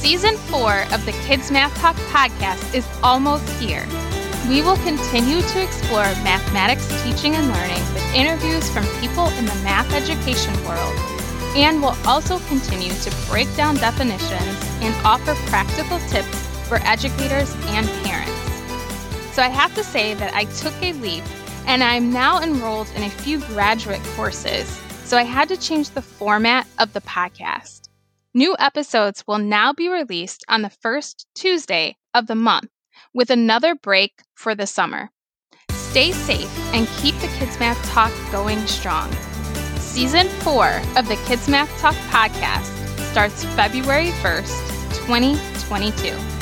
Season 4 of the Kids Math Talk podcast is almost here. We will continue to explore mathematics teaching and learning with interviews from people in the math education world, and we'll also continue to break down definitions and offer practical tips for educators and parents. So I have to say that I took a leap and I'm now enrolled in a few graduate courses, so I had to change the format of the podcast. New episodes will now be released on the first Tuesday of the month, with another break for the summer. Stay safe and keep the Kids Math Talk going strong. Season 4 of the Kids Math Talk podcast starts February 1st, 2022.